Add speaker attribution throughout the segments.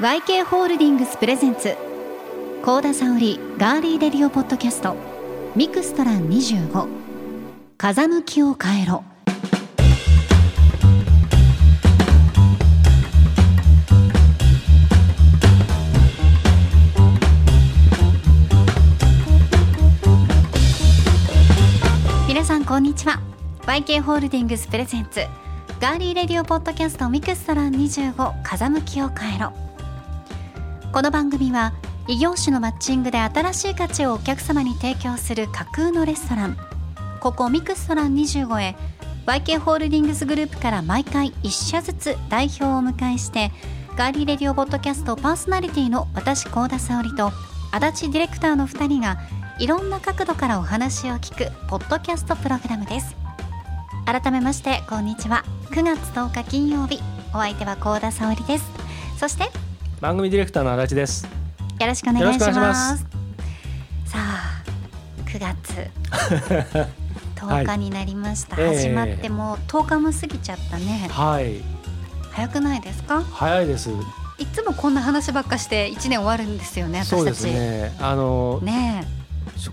Speaker 1: YK ホールディングスプレゼンツ。高田沙織ガーリーレディオポッドキャスト。ミクストラン25風向きを変えろ。皆さんこんにちは。YK ホールディングスプレゼンツ。ガーリーレディオポッドキャストミクストラン25風向きを変えろ。この番組は異業種のマッチングで新しい価値をお客様に提供する架空のレストラン。ここミクストラン25へ YK ホールディングスグループから毎回1社ずつ代表をお迎えしてガーリーレディオポッドキャストパーソナリティの私高田沙織と足立ディレクターの2人がいろんな角度からお話を聞くポッドキャストプログラムです。改めましてこんにちは。9月10日金曜日。お相手は高田沙織です。そして
Speaker 2: 番組ディレクターの足立です。
Speaker 1: よろしくお願いします。さあ9月。10日になりました、
Speaker 2: はい。
Speaker 1: 始まってもう10日も過ぎちゃったね、
Speaker 2: はい。
Speaker 1: 早くないですか？
Speaker 2: 早いです。
Speaker 1: いつもこんな話ばっかして1年終わるんですよね私たち。
Speaker 2: そうですね。あの
Speaker 1: ね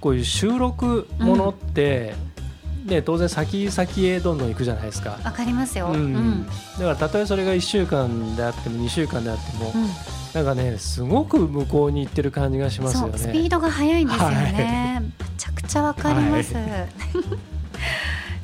Speaker 2: こういう収録ものって、ね当然先々へどんどん行くじゃないですか。
Speaker 1: えわかりますよ、
Speaker 2: う
Speaker 1: うん。ん
Speaker 2: だからたとえそれが1週間であっても2週間であっても、
Speaker 1: うん。
Speaker 2: なんかねすごく向こうに行ってる感じがしますよね。
Speaker 1: そうスピードが速いんですよね、めちゃくちゃわかります、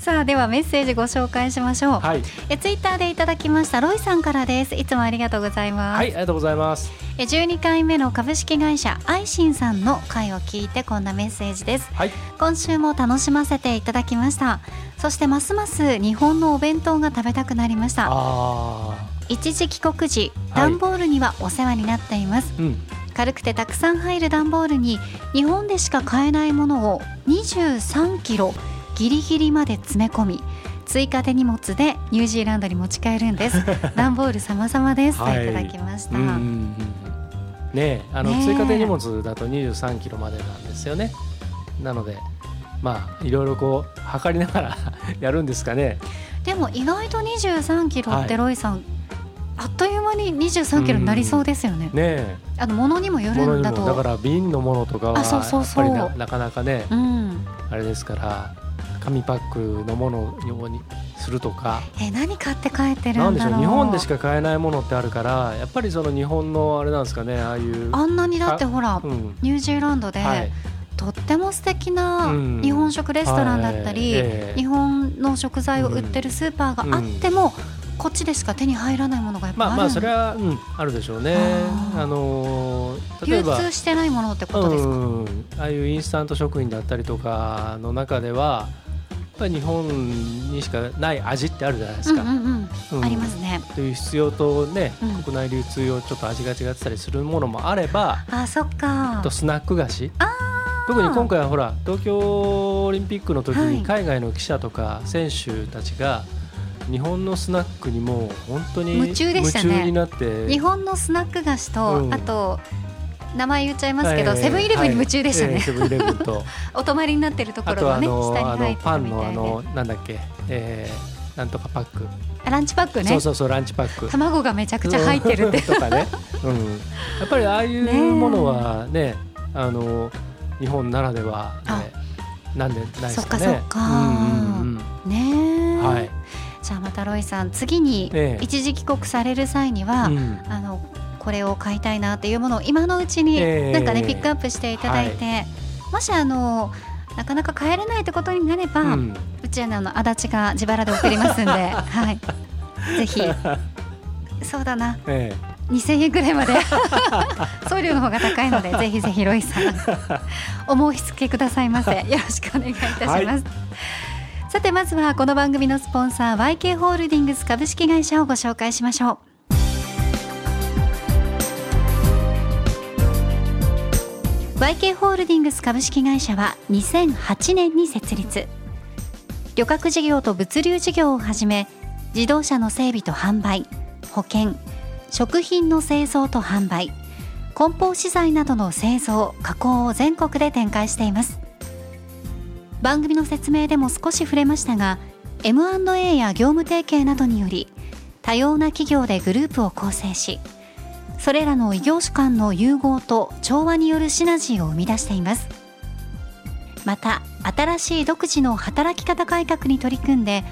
Speaker 1: さあではメッセージご紹介しましょう、
Speaker 2: はい。
Speaker 1: えツイッターでいただきましたロイさんからです。いつもありがとうございます、
Speaker 2: はいありがとうございます。
Speaker 1: え12回目の株式会社アイシンさんの回を聞いてこんなメッセージです。
Speaker 2: はい。
Speaker 1: 今週も楽しませていただきました。そしてますます日本のお弁当が食べたくなりました。
Speaker 2: あ
Speaker 1: 一時帰国時
Speaker 2: はい
Speaker 1: 段ボールにはお世話になっています、
Speaker 2: ーうん。
Speaker 1: 軽くてたくさん入る段ボールに日本でしか買えないものを23キロギリギリまで詰め込み追加で荷物でニュージーランドに持ち帰るんです。段ボール様々です、
Speaker 2: はい。
Speaker 1: といただきました、
Speaker 2: ねえあの追加で荷物だと23キロまでなんですよね。なのでまあいろいろこう測りながら やるんですかね。
Speaker 1: でも意外と23キロっ
Speaker 2: はい
Speaker 1: てロイさん、あっという間に23キロになりそうですよね、
Speaker 2: ねえ。
Speaker 1: あの物にもよるんだと。
Speaker 2: も。だから瓶のものとかは
Speaker 1: あそうそうそう。
Speaker 2: やっぱりななかなかね
Speaker 1: うん。
Speaker 2: あれですから紙パックのものようにするとか。
Speaker 1: え何買って帰ってる
Speaker 2: なん
Speaker 1: んだろう。
Speaker 2: でしょう。日本でしか買えないものってあるからやっぱりその日本のあれなんですかね。ああいう。
Speaker 1: あんなにだってほら
Speaker 2: うん。
Speaker 1: ニュージーランドで、
Speaker 2: はい。
Speaker 1: とっても素敵な
Speaker 2: うん。
Speaker 1: 日本食レストランだったり、
Speaker 2: はい。ええ。
Speaker 1: 日本の食材を売ってるスーパーがあっても、こっちでしか手に入らないものがやっぱある
Speaker 2: まあまあそれは、うん、あるでしょうね。
Speaker 1: あ
Speaker 2: の
Speaker 1: 流
Speaker 2: ば。
Speaker 1: 通してないものってことですか、
Speaker 2: うん、ああいうインスタント食品だったりとかの中ではぱり日本にしかない味ってあるじゃないですか。
Speaker 1: ありますね。
Speaker 2: という必要とね、
Speaker 1: うん。
Speaker 2: 国内流通用ちょっと味が違ってたりするものもあれば
Speaker 1: あそっか。
Speaker 2: あとスナック菓子。特に今回はほら東京オリンピックの時
Speaker 1: はい。
Speaker 2: に海外の記者とか選手たちが日本のスナックにもう本当に
Speaker 1: 夢中でしたね。
Speaker 2: 夢中になって
Speaker 1: 日本のスナック菓子と、
Speaker 2: うん。
Speaker 1: あと名前言っちゃいますけど、
Speaker 2: えー
Speaker 1: セブンイレブンに夢中でしたね、
Speaker 2: セブンイレブンと。
Speaker 1: お泊まりになってるところがね下に入って
Speaker 2: パンのあ
Speaker 1: るみたいで
Speaker 2: のなんだっけ、えー、なんとかパック、
Speaker 1: ランチパックね。
Speaker 2: そうそうそうランチパック。
Speaker 1: 卵がめちゃくちゃ入ってるって。
Speaker 2: とかね、うん、やっぱりああいうものはねあの日本ならでは
Speaker 1: あ。
Speaker 2: でなんでないですかね。
Speaker 1: そっかそっか。
Speaker 2: うんうん
Speaker 1: ね
Speaker 2: はい、
Speaker 1: じゃあまたロイさん次に
Speaker 2: ええ。
Speaker 1: 一時帰国される際には、
Speaker 2: うん。
Speaker 1: あのこれを買いたいなっていうものを今のうちに
Speaker 2: ええ。
Speaker 1: なんかね、ピックアップしていただいて、もしあのなかなか帰れないってことになれば、
Speaker 2: う
Speaker 1: うんちはねあの足立が自腹で送りますんで、はい、ぜひ。そうだな。
Speaker 2: え
Speaker 1: 2000円ぐらいまで。送料の方が高いので ぜひぜひロイさんお申し付けくださいませ。よろしくお願いいたします、
Speaker 2: はい。
Speaker 1: さてまずはこの番組のスポンサー YK ホールディングス株式会社をご紹介しましょう YK ホールディングス株式会社は2008年に設立。旅客事業と物流事業をはじめ自動車の整備と販売保険食品の製造と販売梱包資材などの製造加工を全国で展開しています。番組の説明でも少し触れましたが M&A や業務提携などにより多様な企業でグループを構成しそれらの異業種間の融合と調和によるシナジーを生み出しています。また新しい独自の働き方改革に取り組んで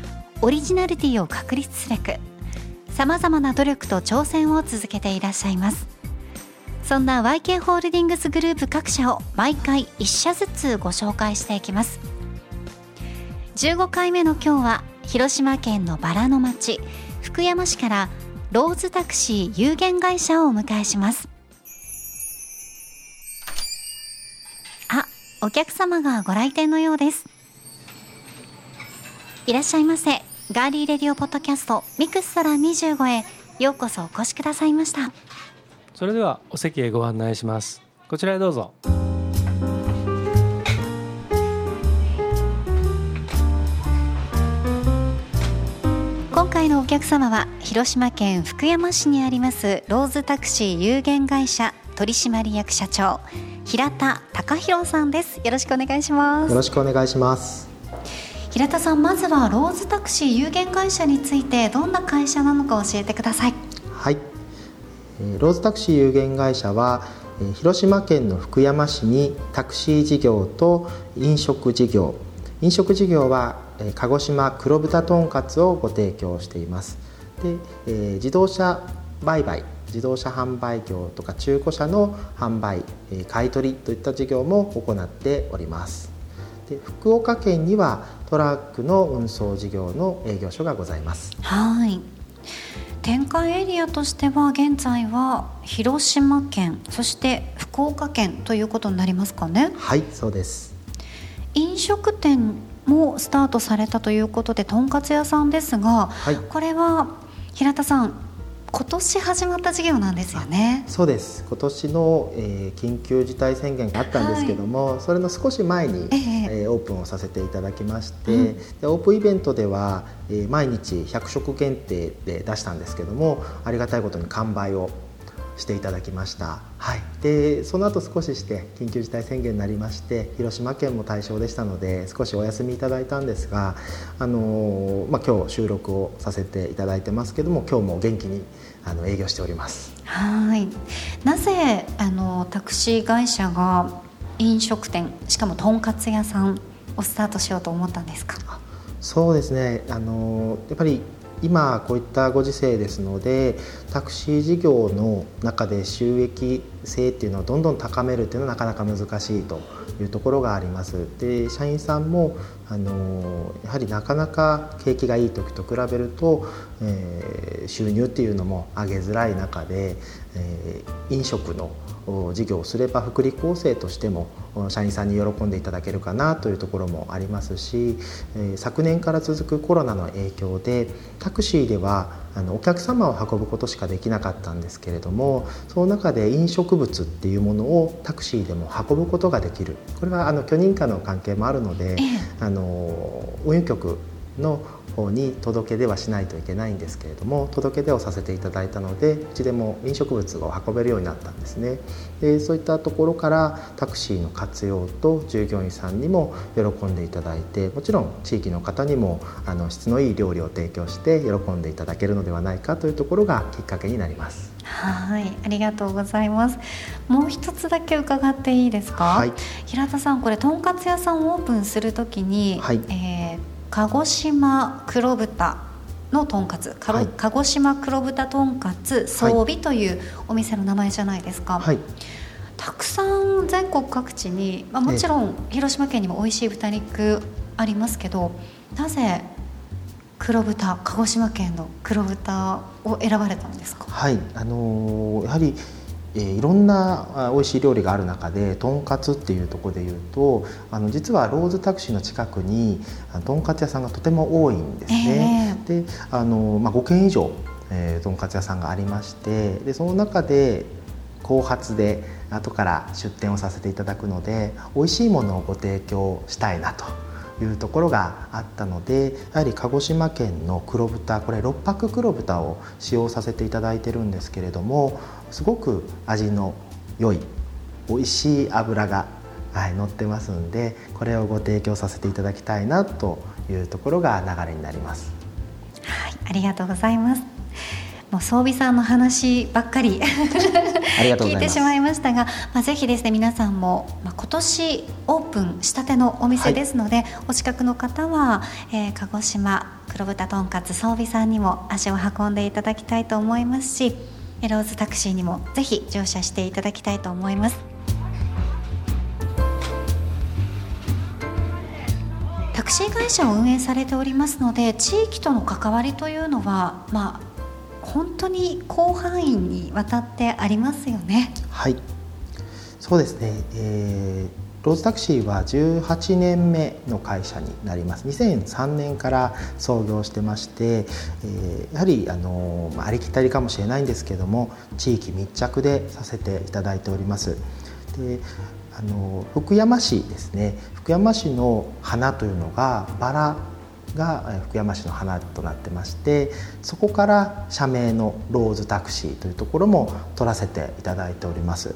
Speaker 1: オリジナリティを確立すべくさまざまな努力と挑戦を続けていらっしゃいます。そんな YK ホールディングスグループ各社を毎回1社ずつご紹介していきます。15回目の今日は広島県のバラの町福山市からローズタクシー有限会社をお迎えします。あ、お客様がご来店のようです。いらっしゃいませ。ガーリーレディオポッドキャストミクストラン25へ。ようこそお越しくださいました。
Speaker 2: それではお席へご案内します。こちらへどうぞ。
Speaker 1: 回のお客様は広島県福山市にありますローズタクシー有限会社取締役社長平田隆弘さんです。よろしくお願いします。
Speaker 3: よろしくお願いします。
Speaker 1: 平田さんまずはローズタクシー有限会社についてどんな会社なのか教えてください。
Speaker 3: はい。ローズタクシー有限会社は広島県の福山市にタクシー事業と飲食事業飲食事業は鹿児島黒豚とんかつをご提供しています。で、えー、自動車売買自動車販売業とか中古車の販売買取といった事業も行っております。で福岡県にはトラックの運送事業の営業所がございます。
Speaker 1: はい。展開エリアとしては現在は広島県そして福岡県ということになりますかね。
Speaker 3: はいそうです。
Speaker 1: 飲食店もスタートされたということでとんかつ屋さんですが、はい、これは平田さん今年始まった事業なんですよね。
Speaker 3: そうです。今年の、えー、緊急事態宣言があったんですけども、はい、それの少し前に、えー、えー、オープンをさせていただきまして、うん、でオープンイベントでは、えー、毎日100食限定で出したんですけどもありがたいことに完売をしていただきました、はい、でその後少しして緊急事態宣言になりまして広島県も対象でしたので少しお休みいただいたんですが、あのまあ、今日収録をさせていただいてますけども今日も元気にあの営業しております。
Speaker 1: はい。なぜあのタクシー会社が飲食店しかもとんかつ屋さんをスタートしようと思ったんですか？
Speaker 3: そうですね。あのやっぱり今こういったご時世ですのでタクシー事業の中で収益性っていうのをどんどん高めるっていうのはなかなか難しいというところがあります。で社員さんもあのやはりなかなか景気がいい時と比べると、えー、収入っていうのも上げづらい中で、えー、飲食の事業をすれば福利厚生としても社員さんに喜んでいただけるかなというところもありますし、え昨年から続くコロナの影響でタクシーではあのお客様を運ぶことしかできなかったんですけれどもその中で飲食物っていうものをタクシーでも運ぶことができる。これはあの許認可の関係もあるので、あの運輸局の方に届け出はしないといけないんですけれども届け出をさせていただいたのでうちでも飲食物を運べるようになったんですね。でそういったところからタクシーの活用と従業員さんにも喜んでいただいてもちろん地域の方にもあの質のいい料理を提供して喜んでいただけるのではないかというところがきっかけになります。
Speaker 1: はいありがとうございます。もう一つだけ伺っていいですか、はい、平田さんこれとんかつ屋さんをオープンするときに、はい、えー鹿児島黒豚のとんかつ、はい、鹿児島黒豚とんかつ装備というお店の名前じゃないですか、はい、たくさん全国各地に、まあ、もちろん広島県にも美味しい豚肉ありますけどなぜ黒豚鹿児島県の黒豚を選ばれたんですか？
Speaker 3: はい。あのー、やはりえー、いろんな美味しい料理がある中でとんかつっていうところでいうとあの実はローズタクシーの近くにとんかつ屋さんがとても多いんですね。えー、であの、まあ、5軒以上、えー、とんかつ屋さんがありましてでその中で後発で後から出店をさせていただくので美味しいものをご提供したいなと。いうところがあったのでやはり鹿児島県の黒豚これ六白黒豚を使用させていただいてるんですけれどもすごく味の良い美味しい油が、はい、乗ってますんでこれをご提供させていただきたいなというところが流れになります。
Speaker 1: はい、ありがとうございます。もう装備さんの話ばっかり聞いてしまいましたが、まあ、ぜひですね皆さんも、まあ、今年オープンしたてのお店ですので、はい、お近くの方は、えー、鹿児島黒豚とんかつ装備さんにも足を運んでいただきたいと思いますしローズタクシーにもぜひ乗車していただきたいと思います。タクシー会社を運営されておりますので地域との関わりというのはまあ本当に広範囲にわたってありますよね。
Speaker 3: はいそうですね、えー、ローズタクシーは18年目の会社になります。2003年から創業してまして、えー、やはりあの、あ、りきたりかもしれないんですけども地域密着でさせていただいております。であの福山市ですね。福山市の花というのがバラが福山市の花となってましてそこから社名のローズタクシーというところも取らせていただいております。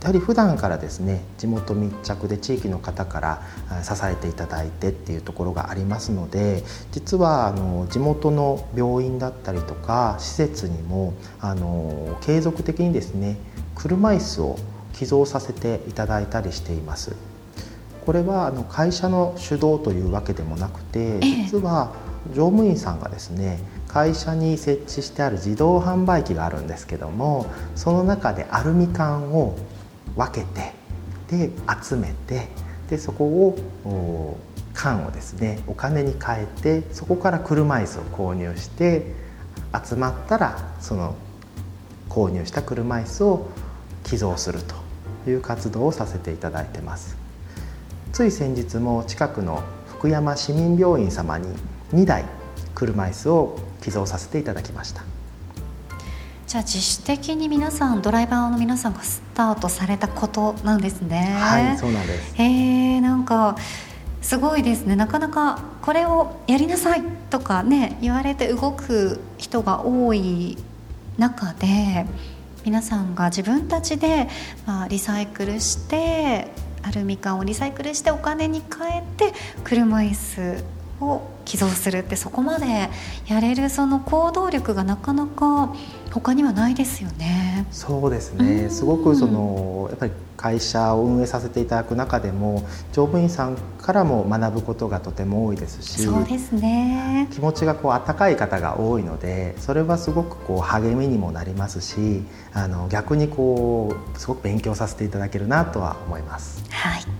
Speaker 3: やはり普段からですね地元密着で地域の方から支えていただいてっていうところがありますので実はあの地元の病院だったりとか施設にもあの継続的にですね車椅子を寄贈させていただいたりしています。これはあの会社の主導というわけでもなくて実は乗務員さんがですね会社に設置してある自動販売機があるんですけどもその中でアルミ缶を分けてで集めてでそこを缶をですねお金に変えてそこから車椅子を購入して集まったらその購入した車椅子を寄贈するという活動をさせていただいてます。つい先日も近くの福山市民病院様に2台車椅子を寄贈させていただきました
Speaker 1: じゃあ自主的に皆さんドライバーの皆さんがスタートされたことなんですね。
Speaker 3: はいそうなんです。
Speaker 1: へえんかすごいですね。なかなかこれをやりなさいとかね言われて動く人が多い中で皆さんが自分たちで、まあ、リサイクルしてアルミ缶をリサイクルしてお金に変えて車椅子を寄贈するってそこまでやれるその行動力がなかなか他にはないですよね。
Speaker 3: そうですね。すごくそのやっぱり会社を運営させていただく中でも乗務員さんからも学ぶことがとても多いですし、
Speaker 1: そうですね。
Speaker 3: 気持ちがこう温かい方が多いので、それはすごくこう励みにもなりますし、あの逆にこうすごく勉強させていただけるなとは思います。
Speaker 1: はい。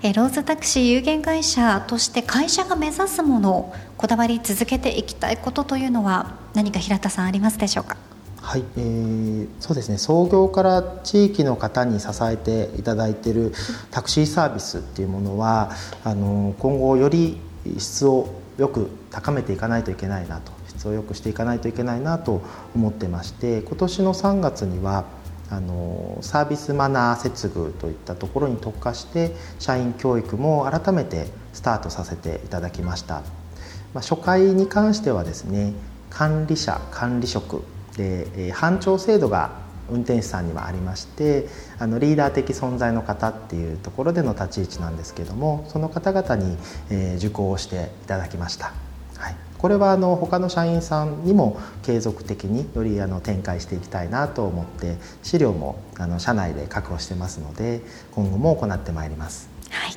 Speaker 1: えローズタクシー有限会社として会社が目指すものこだわり続けていきたいことというのは何か平田さんありますでしょうか？
Speaker 3: はい、えー、そうですね。創業から地域の方に支えていただいているタクシーサービスっていうものはあの今後より質をよく高めていかないといけないなと質をよくしていかないといけないなと思ってまして今年の3月にはあのサービスマナー接遇といったところに特化して社員教育も改めてスタートさせていただきました、まあ、初回に関してはですね管理者管理職で、え班長制度が運転手さんにはありましてあのリーダー的存在の方っていうところでの立ち位置なんですけどもその方々に、え受講をしていただきました。はいこれはあの他の社員さんにも継続的によりあの展開していきたいなと思って資料もあの社内で確保してますので今後も行ってまいります。
Speaker 1: はい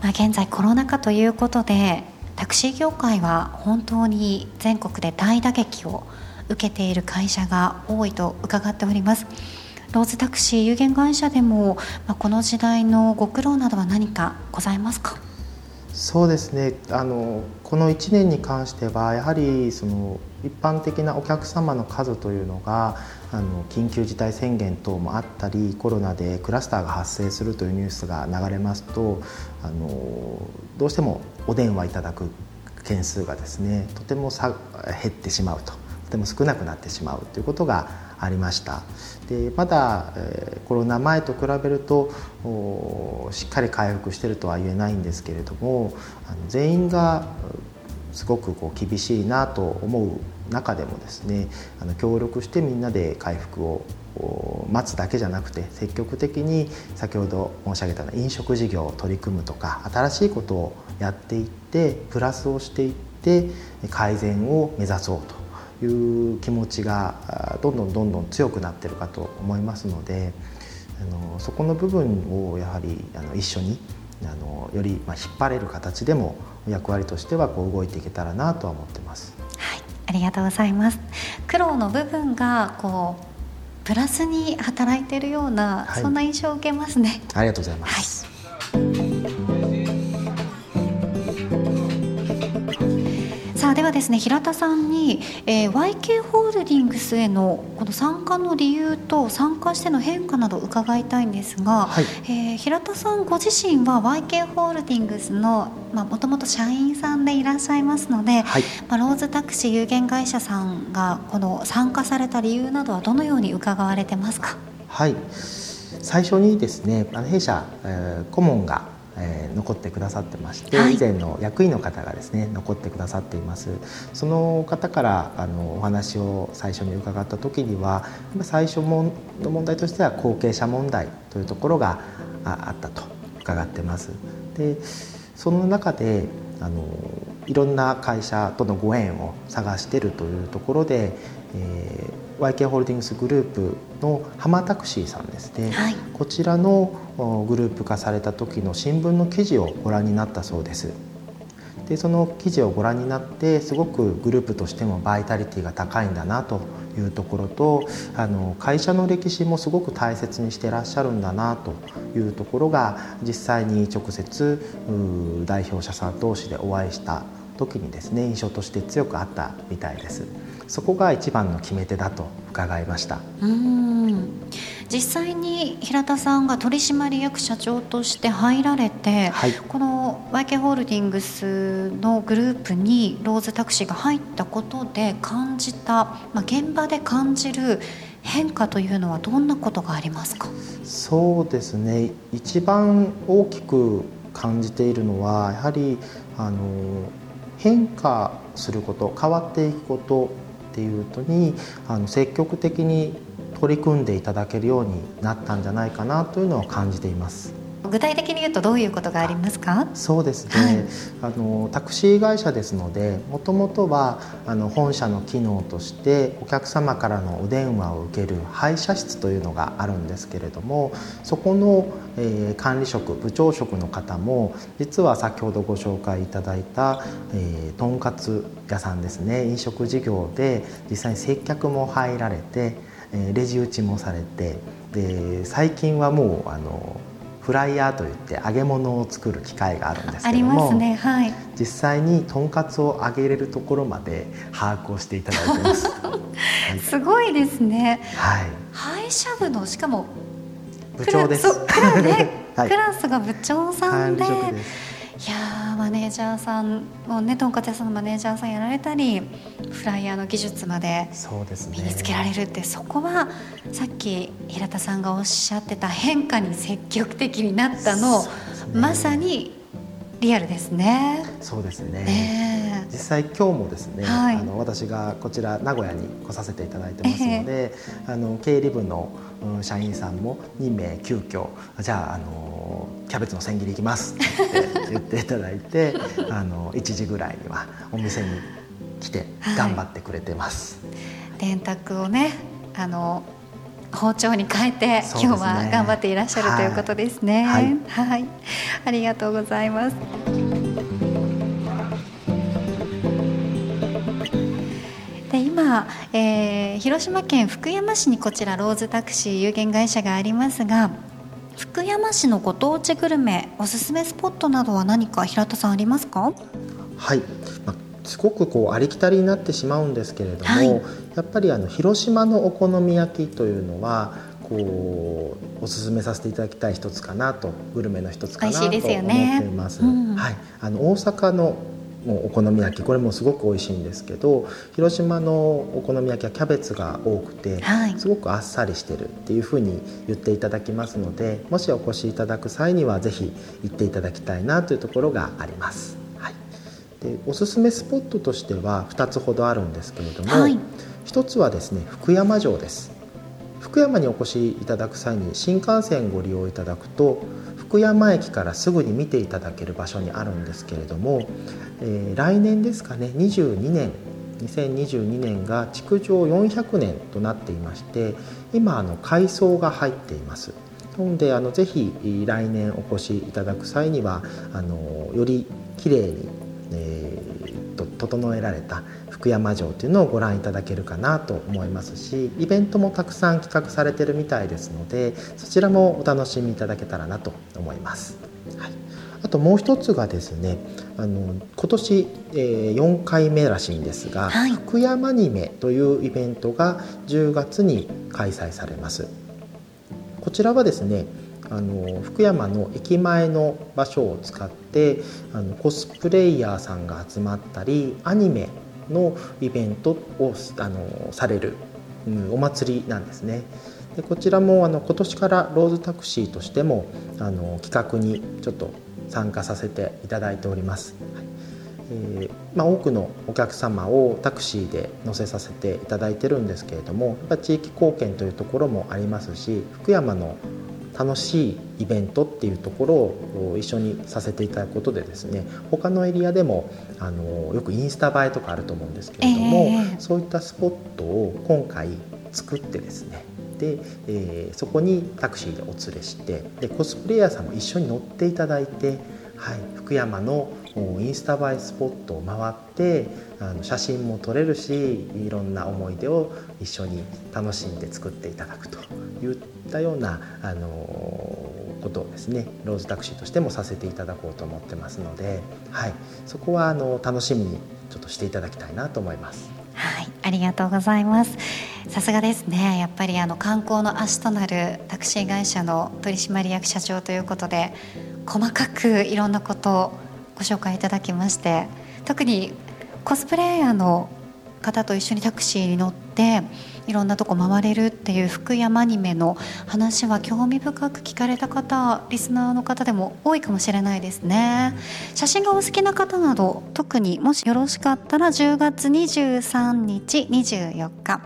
Speaker 1: まあ、現在コロナ禍ということでタクシー業界は本当に全国で大打撃を受けている会社が多いと伺っております。ローズタクシー有限会社でも、まあ、この時代のご苦労などは何かございますか？
Speaker 3: そうですねあのこの1年に関してはやはりその一般的なお客様の数というのがあの緊急事態宣言等もあったりコロナでクラスターが発生するというニュースが流れますとあのどうしてもお電話いただく件数がですねとても減ってしまうと。ても少なくなってしまうということがありました。でまだ、えー、コロナ前と比べるとしっかり回復してるとは言えないんですけれどもあの全員がすごくこう厳しいなと思う中でもですねあの協力してみんなで回復を待つだけじゃなくて積極的に先ほど申し上げた飲食事業を取り組むとか新しいことをやっていってプラスをしていって改善を目指そうという気持ちがどんどんどんどん強くなってるかと思いますのであのそこの部分をやはりあの一緒にあのより、まあ、引っ張れる形でも役割としてはこう動いていけたらなとは思ってます。
Speaker 1: はい、ありがとうございます。苦労の部分がこうプラスに働いているような、はい、そんな印象を受けますね。
Speaker 3: ありがとうございます。はい
Speaker 1: ですね平田さんに、えー、YK ホールディングスへのこの参加の理由と参加しての変化など伺いたいんですが、はい、えー、平田さんご自身は YK ホールディングスのもともと社員さんでいらっしゃいますので、はい、まあ、ローズタクシー有限会社さんがこの参加された理由などはどのように伺われてますか？
Speaker 3: はい。最初にですね弊社、えー、顧問がえー、残ってくださってまして、はい、以前の役員の方がですね残ってくださっています。その方からあのお話を最初に伺った時には最初もの問題としては後継者問題というところがあったと伺ってます。でその中であのいろんな会社とのご縁を探しているというところで、えー YK ホールディングスグループの浜タクシーさんですね、はい、こちらのグループ化された時の新聞の記事をご覧になったそうです。でその記事をご覧になってすごくグループとしてもバイタリティが高いんだなというところとあの会社の歴史もすごく大切にしてらっしゃるんだなというところが実際に直接代表者さん同士でお会いした時にですね印象として強くあったみたいです。そこが一番の決め手だと伺いました。うん。
Speaker 1: 実際に平田さんが取締役社長として入られて、はい、この YK ホールディングスのグループにローズタクシーが入ったことで感じた、まあ、現場で感じる変化というのはどんなことがありますか？
Speaker 3: そうですね。一番大きく感じているのはやはりあの変化すること変わっていくことっていうとにあの積極的に取り組んでいただけるようになったんじゃないかなというのを感じています。
Speaker 1: 具体的に言うとどういうことがありますか？
Speaker 3: そうですね、はい、あのタクシー会社ですのでもともとはあの本社の機能としてお客様からのお電話を受ける配車室というのがあるんですけれどもそこの、えー、管理職部長職の方も実は先ほどご紹介いただいた、えー、とんかつ屋さんですね。飲食事業で実際に接客も入られて、えー、レジ打ちもされてで最近はもうあのフライヤーといって揚げ物を作る機械があるんですけども、
Speaker 1: ねはい、
Speaker 3: 実際にとんかつを揚げれるところまで把握をしていただいてます、は
Speaker 1: い、すごいですね。
Speaker 3: はい。
Speaker 1: 配車部のしかも
Speaker 3: 部長です。
Speaker 1: クラ,、ね。はい、クラスが部長さんで、はいいやマネージャーさんもねとんかつ屋さんのマネージャーさんやられたりフライヤーの技術まで身につけられるってそ,、こはさっき平田さんがおっしゃってた変化に積極的になったの、ね、まさにリアルですね。
Speaker 3: そうですね。ね実際今日もですね、はい、あの私がこちら名古屋に来させていただいてますので、えー、あの経理部の社員さんも2名急遽じゃああのキャベツの千切りいきますって言っていただいて あの1時ぐらいにはお店に来て頑張ってくれてます。は
Speaker 1: い、電卓をねあの包丁に変えて、ね、今日は頑張っていらっしゃる、はい、ということですね。はい、はい、ありがとうございます。で今、えー、広島県福山市にこちらローズタクシー有限会社がありますが福山市のご当地グルメおすすめスポットなどは何か平田さんありますか？
Speaker 3: はい、まあ、すごくこうありきたりになってしまうんですけれども、はい、やっぱりあの広島のお好み焼きというのはこうおすすめさせていただきたい一つかなとグルメの一つかなと思っています。ねうん、はい、あの大阪のもうお好み焼きこれもすごく美味しいんですけど広島のお好み焼きはキャベツが多くて、はい、すごくあっさりしてるっていうふうに言っていただきますのでもしお越しいただく際にはぜひ行っていただきたいなというところがあります。はい、でおすすめスポットとしては2つほどあるんですけれども、はい、1つはですね福山城です。福山にお越しいただく際に新幹線ご利用いただくと福山駅からすぐに見ていただける場所にあるんですけれども、えー、来年ですかね22年2022年が築城400年となっていまして今あの改装が入っていますなのであのぜひ来年お越しいただく際にはあのよりきれいに、えー、と整えられた福山城というのをご覧いただけるかなと思いますしイベントもたくさん企画されてるみたいですのでそちらもお楽しみいただけたらなと思います。はい。あともう一つがですねあの今年、えー、4回目らしいんですが、はい、福山アニメというイベントが10月に開催されます。こちらはですねあの福山の駅前の場所を使ってあのコスプレイヤーさんが集まったりアニメのイベントをあのされる、うん、お祭りなんですね。でこちらもあの今年からローズタクシーとしてもあの企画にちょっと参加させていただいております。はいえー、まあ、多くのお客様をタクシーで乗せさせていただいてるんですけれどもやっぱ地域貢献というところもありますし福山の楽しいイベントっていうところを一緒にさせていただくことでですね他のエリアでもあのよくインスタ映えとかあると思うんですけれども、えー、そういったスポットを今回作ってですねで、えー、そこにタクシーでお連れしてでコスプレイヤーさんも一緒に乗っていただいて、はい、福山のもうインスタ映えスポットを回ってあの写真も撮れるしいろんな思い出を一緒に楽しんで作っていただくといったような、あのことをですねローズタクシーとしてもさせていただこうと思ってますので、はい、そこはあの楽しみにちょっとしていただきたいなと思います。
Speaker 1: はい、ありがとうございます。さすがですね。やっぱりあの観光の足となるタクシー会社の取締役社長ということで、細かくいろんなことをご紹介いただきまして、特にコスプレイヤーの方と一緒にタクシーに乗っていろんなとこ回れるっていう福山アニメの話は興味深く聞かれた方リスナーの方でも多いかもしれないですね。写真がお好きな方など特にもしよろしかったら10月23日24日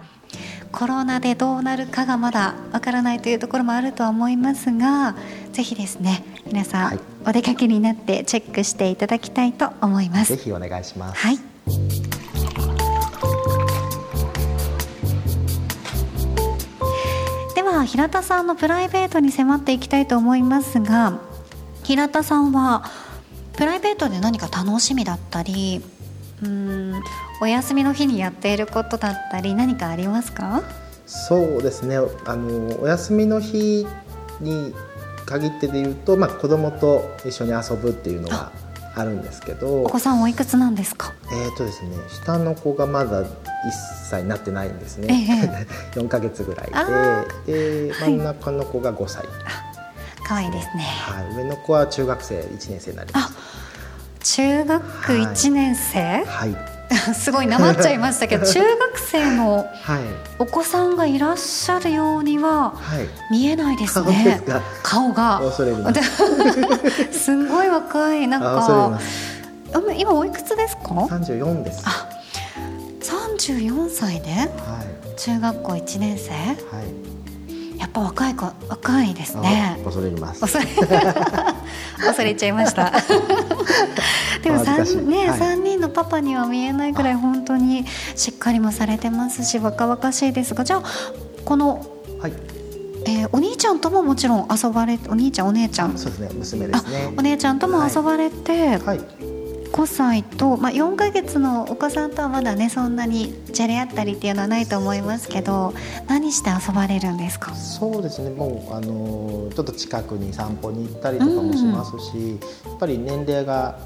Speaker 1: コロナでどうなるかがまだわからないというところもあるとは思いますがぜひですね皆さん、はい、お出かけになってチェックしていただきたいと思います。
Speaker 3: ぜひお願いします。
Speaker 1: はい。は平田さんのプライベートに迫っていきたいと思いますが平田さんはプライベートで何か楽しみだったりうん。お休みの日にやっていることだったり何かありますか？
Speaker 3: そうですね。あのお休みの日に限ってで言うと、まあ、子供と一緒に遊ぶっていうのがあ。るんですけど。
Speaker 1: お子さんおいくつなんですか？
Speaker 3: えっ、ー、とですね下の子がまだ1歳になってないんですね、え4か 月ぐらいで。で真ん中の子が5歳、
Speaker 1: 可愛いですね、
Speaker 3: はい、上の子は中学生1年生になります
Speaker 1: 中学1年生？
Speaker 3: はい、は い
Speaker 1: すごいなまっちゃいましたけど 中学生のお子さんがいらっしゃるようには見えないですね、はい、顔が。す。ごい若い。なんか今おいくつですか
Speaker 3: ？34です。あ
Speaker 1: 34歳で、はい、中学校1年生、はい、やっぱ若い子若いですね。
Speaker 3: 恐れます。
Speaker 1: 恐れ 恐れちゃいました。でも三ね、はい、3人のパパには見えないぐらい本当にしっかりもされてますし若々しいですがじゃあこの、はい。えー、お兄ちゃんとももちろん遊ばれお兄ちゃんお姉ちゃん。
Speaker 3: そうですね。娘ですね。
Speaker 1: お姉ちゃんとも遊ばれて、はい、5歳と、まあ、4か月のお子さんとはまだねそんなにじゃれ合ったりっていうのはないと思いますけど何して遊ばれるんですか？
Speaker 3: そうですね。もうあのちょっと近くに散歩に行ったりとかもしますし、うん、やっぱり年齢が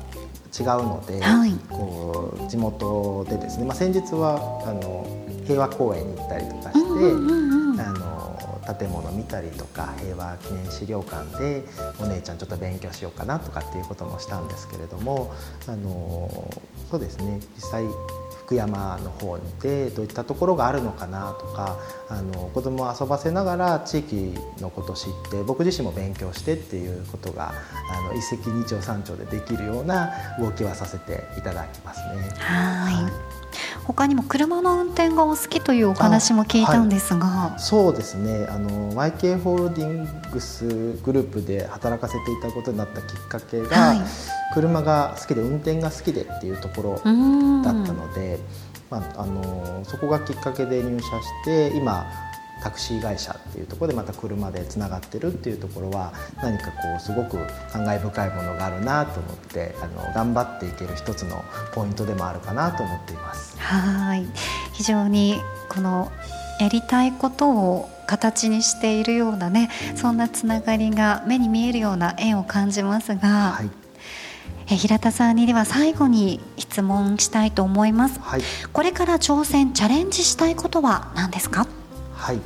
Speaker 3: 違うので、はい、こう地元でですね、まあ、先日はあの平和公園に行ったりとかして、うんうんうん、あの建物見たりとか平和記念資料館でお姉ちゃんちょっと勉強しようかなとかっていうこともしたんですけれどもあのそうですね実際福山の方でどういったところがあるのかなとかあの子供を遊ばせながら地域のことを知って僕自身も勉強してっていうことがあの一石二鳥三鳥でできるような動きはさせていただきますね。
Speaker 1: はい他にも車の運転がお好きというお話も聞いたんですが、
Speaker 3: はい、そうですね。あの YK ホールディングスグループで働かせていたことになったきっかけが、はい、車が好きで運転が好きでっていうところだったので、まあ、あのそこがきっかけで入社して今タクシー会社っていうところでまた車でつながってるっていうところは何かこうすごく感慨深いものがあるなと思ってあの頑張っていける一つのポイントでもあるかなと思っています。
Speaker 1: はい。非常にこのやりたいことを形にしているようなねそんなつながりが目に見えるような縁を感じますが、はい、え平田さんにでは最後に質問したいと思います、はい、これから挑戦チャレンジしたいことは何ですか？
Speaker 3: はい。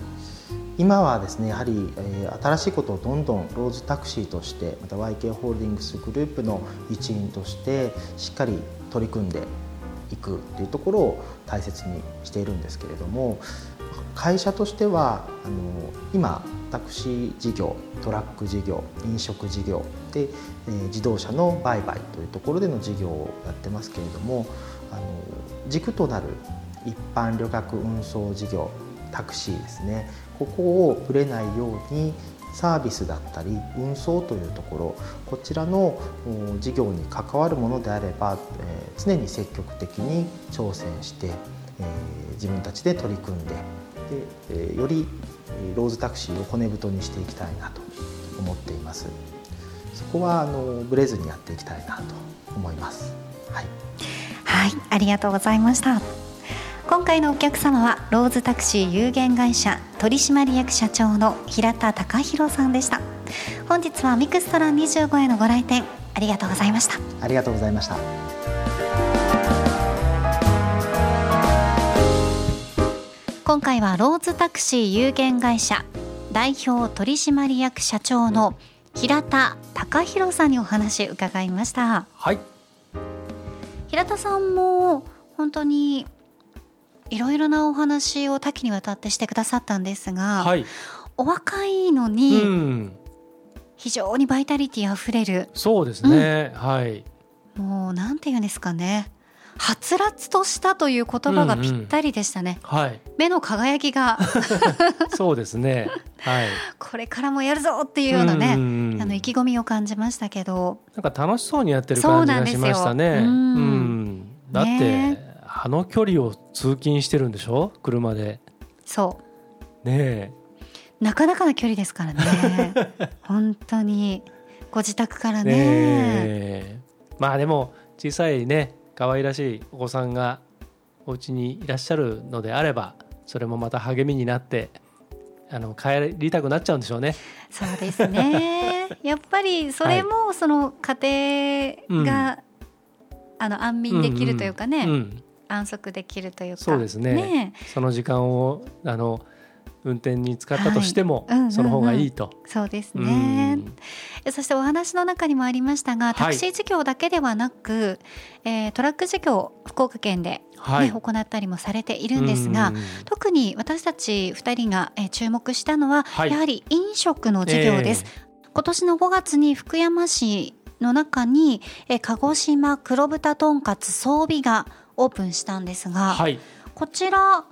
Speaker 3: 今はですねやはり、えー、新しいことをどんどんローズタクシーとしてまた YK ホールディングスグループの一員としてしっかり取り組んでいくというところを大切にしているんですけれども会社としてはあの今タクシー事業トラック事業飲食事業で、えー、自動車の売買というところでの事業をやってますけれどもあの軸となる一般旅客運送事業タクシーですね。ここをぶれないようにサービスだったり運送というところこちらの事業に関わるものであれば、え、常に積極的に挑戦して、え、自分たちで取り組んでで、え、よりローズタクシーを骨太にしていきたいなと思っています。そこはあのブレずにやっていきたいなと思います。はい、
Speaker 1: はい、ありがとうございました。今回のお客様はローズタクシー有限会社取締役社長の平田隆弘さんでした。本日はミクストラン25へのご来店ありがとうございました。
Speaker 3: ありがとうございました。
Speaker 1: 今回はローズタクシー有限会社代表取締役社長の平田隆弘さんにお話伺いました。
Speaker 2: はい。
Speaker 1: 平田さんも本当にいろいろなお話を多岐にわたってしてくださったんですが、はい、お若いのに非常にバイタリティあふれる。
Speaker 2: そうですね、うん、はい。
Speaker 1: もうなんていうんですかね。はつらつとしたという言葉がぴったりでしたね、
Speaker 2: うんうん、はい、
Speaker 1: 目の輝きが。
Speaker 2: そうですね。はい。
Speaker 1: これからもやるぞっていうようなね、うん。うん、あの意気込みを感じましたけど。
Speaker 2: なんか楽しそうにやってる感じがしましたね。うん、だって、ねあの距離を通勤してるんでしょ？車で。
Speaker 1: そう。
Speaker 2: ねえ。
Speaker 1: なかなかな距離ですからね。本当に。ご自宅からね。ね
Speaker 2: まあでも小さいね可愛らしいお子さんがお家にいらっしゃるのであればそれもまた励みになってあの帰りたくなっちゃうんでしょうね。
Speaker 1: そうですね。やっぱりそれもその家庭が、はい、あの安眠できるというかね、うんうん、安息できるというか。
Speaker 2: そうですね、ね、その時間をあの運転に使ったとしても、はい。うんうんうん、その方がいいと。
Speaker 1: そうですね、そしてお話の中にもありましたがタクシー事業だけではなく、はい、えー、トラック事業福岡県でね、はい、行ったりもされているんですが、特に私たち2人が、えー、注目したのは、はい、やはり飲食の事業です、えー、今年の5月に福山市の中に、えー、鹿児島黒豚とんかつ装備がオープンしたんですが、はい、こちら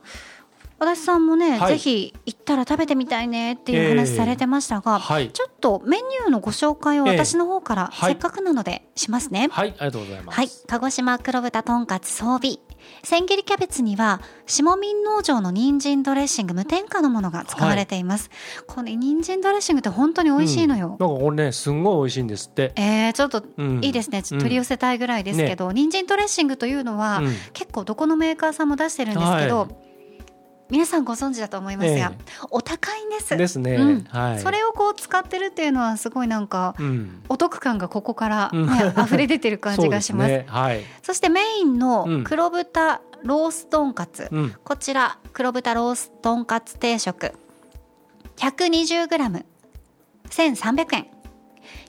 Speaker 1: 足立さんもね、はい、ぜひ行ったら食べてみたいねっていう話されてましたが、えーはい、ちょっとメニューのご紹介を私の方からせっかくなのでしますね。
Speaker 2: はい、ありがとうございます。
Speaker 1: はい、鹿児島黒豚とんかつ装備。千切りキャベツには下民農場の人参ドレッシング無添加のものが使われています、はい、この人参ドレッシングって本当に美味しいのよ、
Speaker 2: うん、なんかこれねすんごい美味しいんですって。
Speaker 1: えー、ちょっといいですね、うん、取り寄せたいぐらいですけど、うんね、人参ドレッシングというのは、うん、結構どこのメーカーさんも出してるんですけど、はい皆さんご存知だと思いますが、えー、お高いんです。
Speaker 2: ですね、うん、はい。
Speaker 1: それをこう使ってるっていうのはすごいなんか、うん、お得感がここからね、うん、溢れ出てる感じがします。すね、はい。そしてメインの黒豚ローストンカツ、うん、こちら黒豚ローストンカツ定食。120g 1300円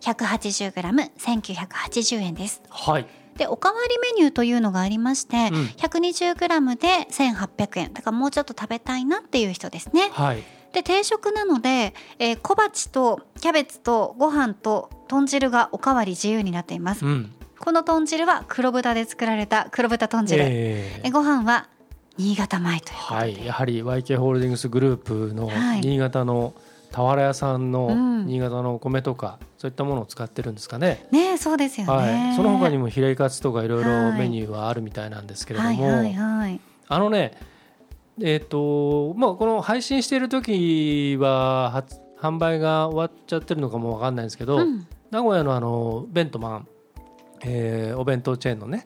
Speaker 1: 180g 1980円です。
Speaker 2: はい。
Speaker 1: でおかわりメニューというのがありまして、うん、120g で1800円。だからもうちょっと食べたいなっていう人ですね。
Speaker 2: はい、
Speaker 1: で定食なので、えー、小鉢とキャベツとご飯と豚汁がおかわり自由になっています。うん、この豚汁は黒豚で作られた黒豚豚汁、えー、ご飯は新潟米ということで、
Speaker 2: はい、やはり YK ホールディングスグループの
Speaker 1: はい。
Speaker 2: 新潟の俵屋さんの
Speaker 1: うん。
Speaker 2: 新潟のお米とか、そういったものを使ってるんですかね。
Speaker 1: ねそうですよね、
Speaker 2: はい、その他にもヒレカツとかいろいろ
Speaker 1: はい。
Speaker 2: メニューはあるみたいなんですけれども、あのねえっ、とまあこの配信している時は発販売が終わっちゃってるのかもわかんないんですけど、
Speaker 1: うん。
Speaker 2: 名古屋のあのベントマン、えーお弁当チェーンのね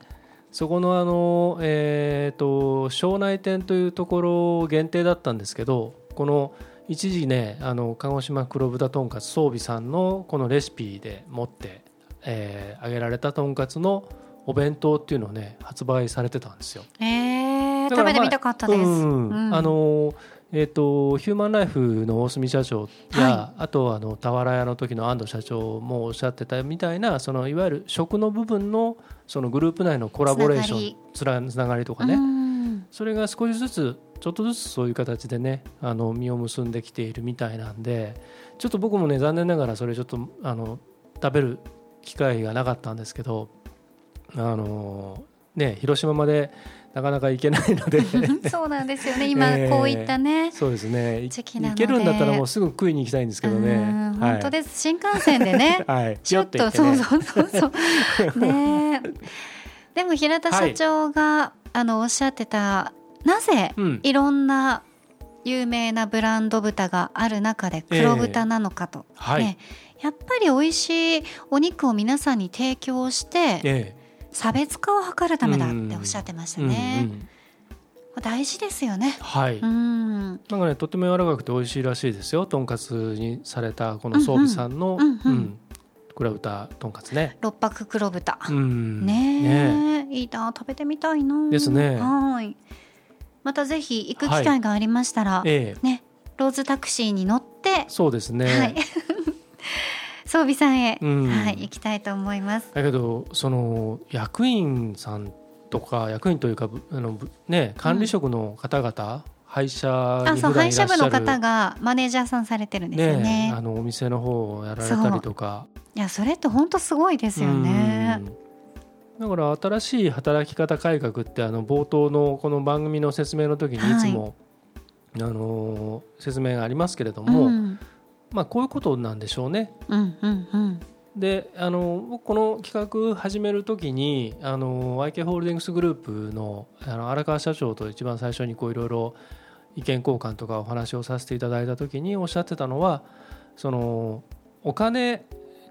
Speaker 2: そこのあのえっ、と庄内店というところ限定だったんですけどこの一時ねあの鹿児島黒豚とんかつ装備さんのこのレシピで持って、えー揚げられたとんかつのお弁当っていうのをね発売されてたんですよ。
Speaker 1: えー、食べてみたかったです、
Speaker 2: うん
Speaker 1: うん。
Speaker 2: あのえー、とヒューマンライフの大隅社長や、
Speaker 1: は
Speaker 2: あとあの俵屋の時の安藤社長もおっしゃってたみたいなそのいわゆる食の部分のそのグループ内のコラボレーションつながり。とかね、
Speaker 1: うん。
Speaker 2: それが少しずつちょっとずつそういう形でねあの実を結んできているみたいなんでちょっと僕もね残念ながらそれちょっとあの食べる機会がなかったんですけどあのね広島までなかなか行けないので。
Speaker 1: そうなんですよね。今
Speaker 2: えー
Speaker 1: こういったね、
Speaker 2: そうですね。い
Speaker 1: 時期なので。
Speaker 2: 行けるんだったらもうすぐ食いに行きたいんですけどね。
Speaker 1: うん
Speaker 2: はい。
Speaker 1: 本当です。新幹線でね
Speaker 2: はい。
Speaker 1: ちょっと、
Speaker 2: ピヨて行
Speaker 1: そうそうそうそう。ねえ。でも平田社長が、あのおっしゃってたなぜ
Speaker 2: うん。
Speaker 1: いろんな有名なブランド豚がある中で黒豚なのかと、
Speaker 2: はい。
Speaker 1: ね。やっぱり美味しいお肉を皆さんに提供して
Speaker 2: え
Speaker 1: 差別化を図るためだっておっしゃってました
Speaker 2: え
Speaker 1: ね、
Speaker 2: うんうん。
Speaker 1: 大事ですよね。
Speaker 2: はい、
Speaker 1: うん。
Speaker 2: なんかねとても柔らかくて美味しいらしいですよ。とんかつにされたこの装備さん。の、
Speaker 1: うんうんうん。うん。
Speaker 2: 黒豚とんかつね、
Speaker 1: 六白黒豚、
Speaker 2: うん、
Speaker 1: ねえ。いいな。食べてみたいな。
Speaker 2: ですね。
Speaker 1: はいまたぜひ行く機会がありましたら、
Speaker 2: ええ。
Speaker 1: ねローズタクシーに乗って、
Speaker 2: そうですね、
Speaker 1: はい。装備さんへ、
Speaker 2: うん。
Speaker 1: はい行きたいと思います。
Speaker 2: だけどその役員さんとか役員というかぶあのぶね管理職の方々、廃車
Speaker 1: あそう
Speaker 2: に普段
Speaker 1: 配車部の方がマネージャーさんされてるんですよね。
Speaker 2: ねあのお店の方をやられたりとか。
Speaker 1: いやそれって本当すごいですよね。
Speaker 2: うんだから新しい働き方改革ってあの冒頭のこの番組の説明の時にいつも、あの説明がありますけれども、
Speaker 1: うん。
Speaker 2: まあこういうことなんでしょうね。
Speaker 1: うんうんうん。
Speaker 2: であの僕この企画始める時にあの YK ホールディングスグループのあの荒川社長と一番最初にこういろいろ意見交換とかお話をさせていただいた時におっしゃってたのはそのお金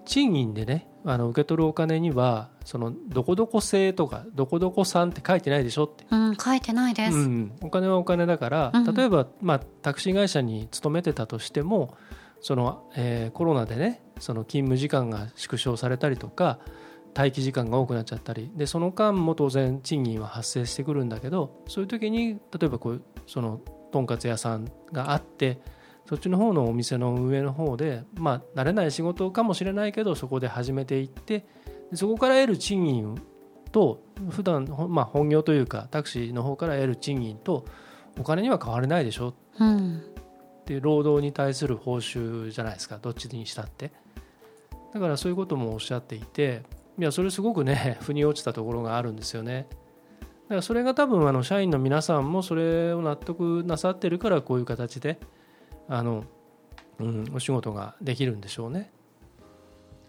Speaker 2: 賃金でねあの受け取るお金にはそのどこどこ制とかどこどこさんって書いてないでしょって、
Speaker 1: うん書いてないです、
Speaker 2: うん、お金はお金だから、
Speaker 1: うん。
Speaker 2: 例えば、まあ、タクシー会社に勤めてたとしてもその、えーコロナでねその勤務時間が縮小されたりとか待機時間が多くなっちゃったりでその間も当然賃金は発生してくるんだけどそういう時に例えばこうそのとんかつ屋さんがあってそっちの方のお店の運営の方でまあ慣れない仕事かもしれないけどそこで始めていってでそこから得る賃金と普段ほまあ本業というかタクシーの方から得る賃金とお金には変わりないでしょ。
Speaker 1: うん。
Speaker 2: って労働に対する報酬じゃないですかどっちにしたって。だからそういうこともおっしゃっていていやそれすごくね 腑に落ちたところがあるんですよね。だからそれが多分あの社員の皆さんもそれを納得なさってるからこういう形であの、うん、お仕事ができるんでしょうね。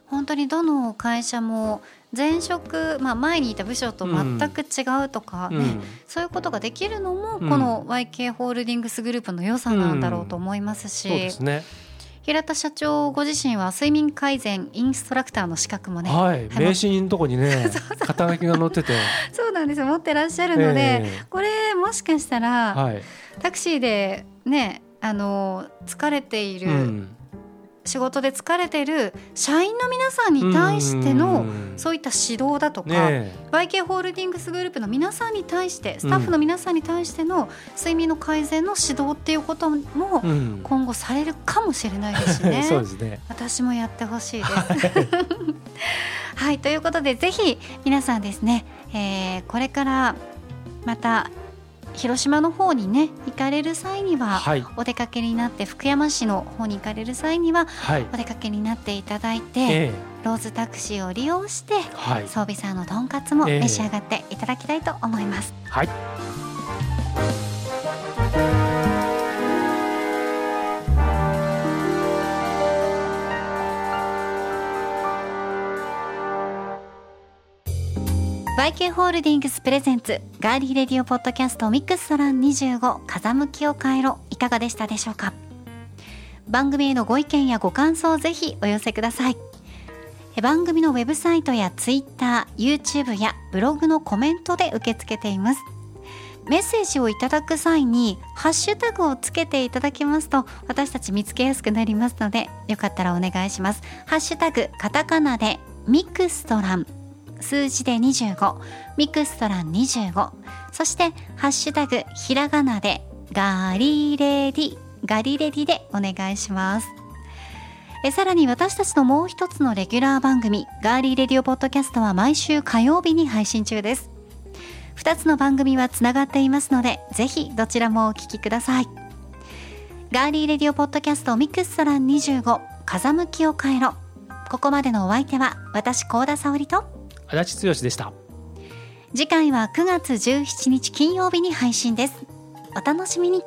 Speaker 1: 本当にどの会社も前職、まあ、前にいた部署と全く違うとか、ね
Speaker 2: うん。
Speaker 1: そういうことができるのも
Speaker 2: うん。
Speaker 1: この YK ホールディングスグループの良さなんだろうと思いますし、
Speaker 2: そうですね。
Speaker 1: 平田社長ご自身は睡眠改善インストラクターの資格もね、
Speaker 2: はい名刺のとこにね 肩書きが載ってて。
Speaker 1: そうなんです。よ持ってらっしゃるので、
Speaker 2: え
Speaker 1: これもしかしたら、
Speaker 2: えはい。
Speaker 1: タクシーでねあの疲れている、
Speaker 2: うん。
Speaker 1: 仕事で疲れている社員の皆さんに対しての
Speaker 2: うん
Speaker 1: そういった指導だとか、
Speaker 2: ね
Speaker 1: YK ホールディングスグループの皆さんに対してスタッフの皆さんに対しての睡眠の改善の指導っていうことも今後されるかもしれないですしね。
Speaker 2: ね。
Speaker 1: 私もやってほしいです。はい。ということでぜひ皆さんですね、えーこれからまた広島の方にね行かれる際には、
Speaker 2: はい。
Speaker 1: お出かけになって福山市の方に行かれる際には
Speaker 2: はい。
Speaker 1: お出かけになっていただいて、
Speaker 2: ええ。
Speaker 1: ローズタクシーを利用して
Speaker 2: はい。
Speaker 1: 装備さんのとんかつも
Speaker 2: ええ。
Speaker 1: 召し上がっていただきたいと思います。
Speaker 2: はい
Speaker 1: YK ホールディングスプレゼンツガーリーレディオポッドキャストミックストラン25風向きを変えろいかがでしたでしょうか？番組へのご意見やご感想をぜひお寄せください。番組のウェブサイトやツイッター YouTube やブログのコメントで受け付けています。メッセージをいただく際にハッシュタグをつけていただきますと私たち見つけやすくなりますのでよかったらお願いします。ハッシュタグカタカナでミクストラン。数字で25ミクストラン25そしてハッシュタグひらがなでガリレディガリレディでお願いします。えさらに私たちのもう一つのレギュラー番組ガーリーレディオポッドキャストは毎週火曜日に配信中です。2つの番組はつながっていますのでぜひどちらもお聞きください。ガーリーレディオポッドキャストミックストラン25風向きを変えろ。ここまでのお相手は私高田沙織と
Speaker 2: 足立剛でした。
Speaker 1: 次回は9月17日金曜日に配信です。お楽しみに。